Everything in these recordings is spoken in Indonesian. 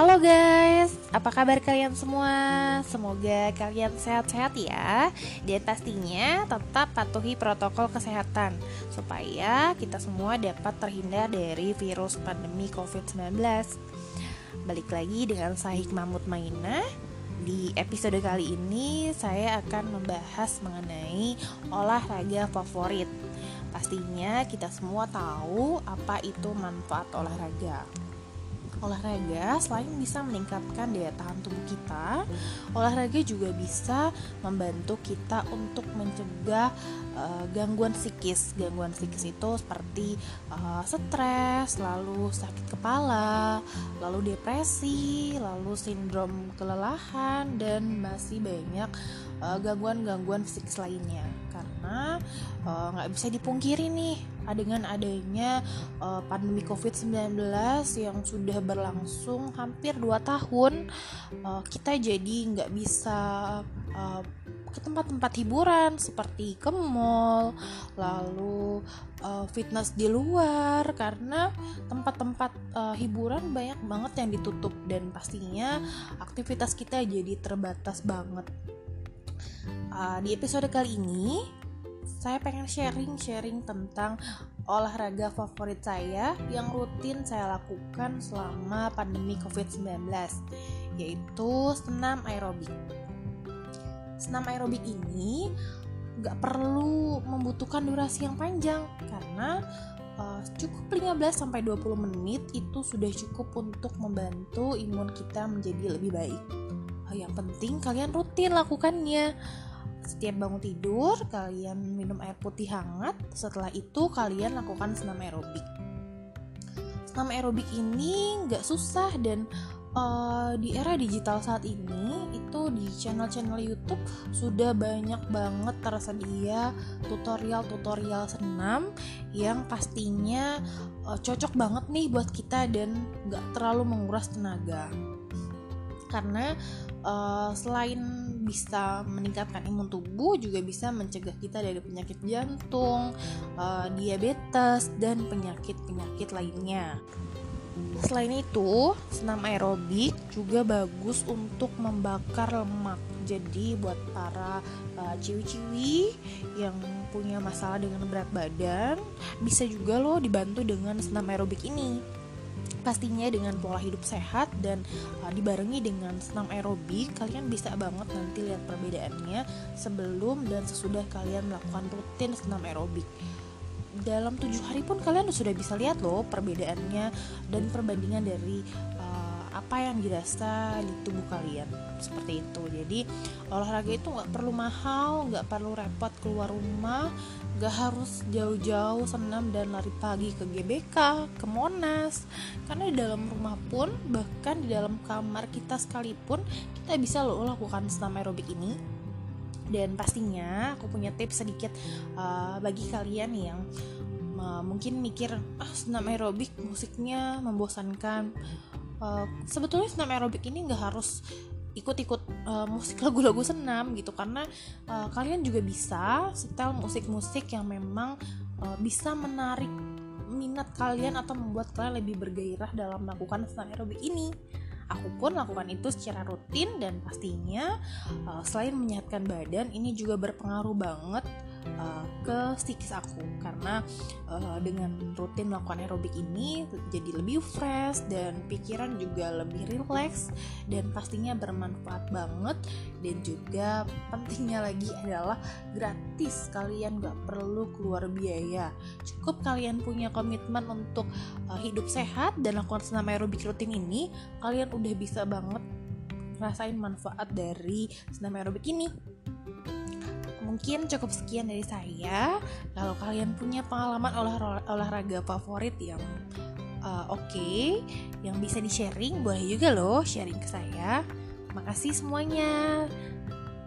Halo guys, apa kabar kalian semua? Semoga kalian sehat-sehat ya. Dan pastinya tetap patuhi protokol kesehatan Supaya kita semua dapat terhindar dari virus pandemi COVID-19 Balik lagi dengan saya Hikmah Mutmainah di episode kali ini saya akan membahas mengenai olahraga favorit. Pastinya kita semua tahu apa itu manfaat olahraga olahraga selain bisa meningkatkan daya tahan tubuh kita, olahraga juga bisa membantu kita untuk mencegah uh, gangguan psikis. Gangguan psikis itu seperti uh, stres, lalu sakit kepala, lalu depresi, lalu sindrom kelelahan dan masih banyak gangguan-gangguan uh, psikis lainnya. Karena nggak uh, bisa dipungkiri nih dengan adanya uh, pandemi COVID-19 yang sudah berlangsung hampir 2 tahun uh, kita jadi nggak bisa uh, ke tempat-tempat hiburan seperti ke mall, lalu uh, fitness di luar karena tempat-tempat uh, hiburan banyak banget yang ditutup dan pastinya aktivitas kita jadi terbatas banget. Uh, di episode kali ini saya pengen sharing-sharing tentang olahraga favorit saya yang rutin saya lakukan selama pandemi COVID-19 yaitu senam aerobik. Senam aerobik ini nggak perlu membutuhkan durasi yang panjang karena uh, cukup 15 sampai 20 menit itu sudah cukup untuk membantu imun kita menjadi lebih baik. Uh, yang penting kalian rutin lakukannya setiap bangun tidur, kalian minum air putih hangat. Setelah itu, kalian lakukan senam aerobik. Senam aerobik ini nggak susah dan uh, di era digital saat ini itu di channel-channel YouTube sudah banyak banget tersedia tutorial-tutorial senam yang pastinya uh, cocok banget nih buat kita dan nggak terlalu menguras tenaga karena uh, selain bisa meningkatkan imun tubuh juga bisa mencegah kita dari penyakit jantung, uh, diabetes dan penyakit-penyakit lainnya. Selain itu, senam aerobik juga bagus untuk membakar lemak. Jadi buat para uh, ciwi-ciwi yang punya masalah dengan berat badan, bisa juga loh dibantu dengan senam aerobik ini pastinya dengan pola hidup sehat dan uh, dibarengi dengan senam aerobik kalian bisa banget nanti lihat perbedaannya sebelum dan sesudah kalian melakukan rutin senam aerobik. Dalam tujuh hari pun kalian sudah bisa lihat loh perbedaannya dan perbandingan dari uh, apa yang dirasa di tubuh kalian? Seperti itu. Jadi olahraga itu nggak perlu mahal nggak perlu repot keluar rumah gak harus jauh-jauh senam dan lari pagi ke GBK, ke Monas. Karena di dalam rumah pun bahkan di dalam kamar kita sekalipun kita bisa loh lakukan senam aerobik ini. Dan pastinya aku punya tips sedikit uh, bagi kalian yang uh, mungkin mikir ah senam aerobik musiknya membosankan uh, sebetulnya senam aerobik ini nggak harus ikut-ikut uh, musik lagu-lagu senam gitu karena uh, kalian juga bisa setel musik-musik yang memang uh, bisa menarik minat kalian atau membuat kalian lebih bergairah dalam melakukan senam aerobik ini. Aku pun lakukan itu secara rutin dan pastinya uh, selain menyehatkan badan ini juga berpengaruh banget uh, ke psikis aku. Karena uh, dengan rutin melakukan aerobik ini jadi lebih fresh dan pikiran juga lebih rileks dan pastinya bermanfaat banget. Dan juga pentingnya lagi adalah gratis. Kalian gak perlu keluar biaya. Cukup kalian punya komitmen untuk uh, hidup sehat dan lakukan senam aerobik rutin ini kalian udah bisa banget rasain manfaat dari senam aerobik ini mungkin cukup sekian dari saya. Kalau kalian punya pengalaman olah olahraga favorit yang uh, oke, okay, yang bisa di-sharing, boleh juga loh sharing ke saya. Makasih semuanya.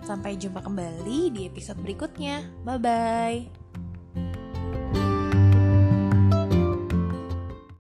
Sampai jumpa kembali di episode berikutnya. Bye bye.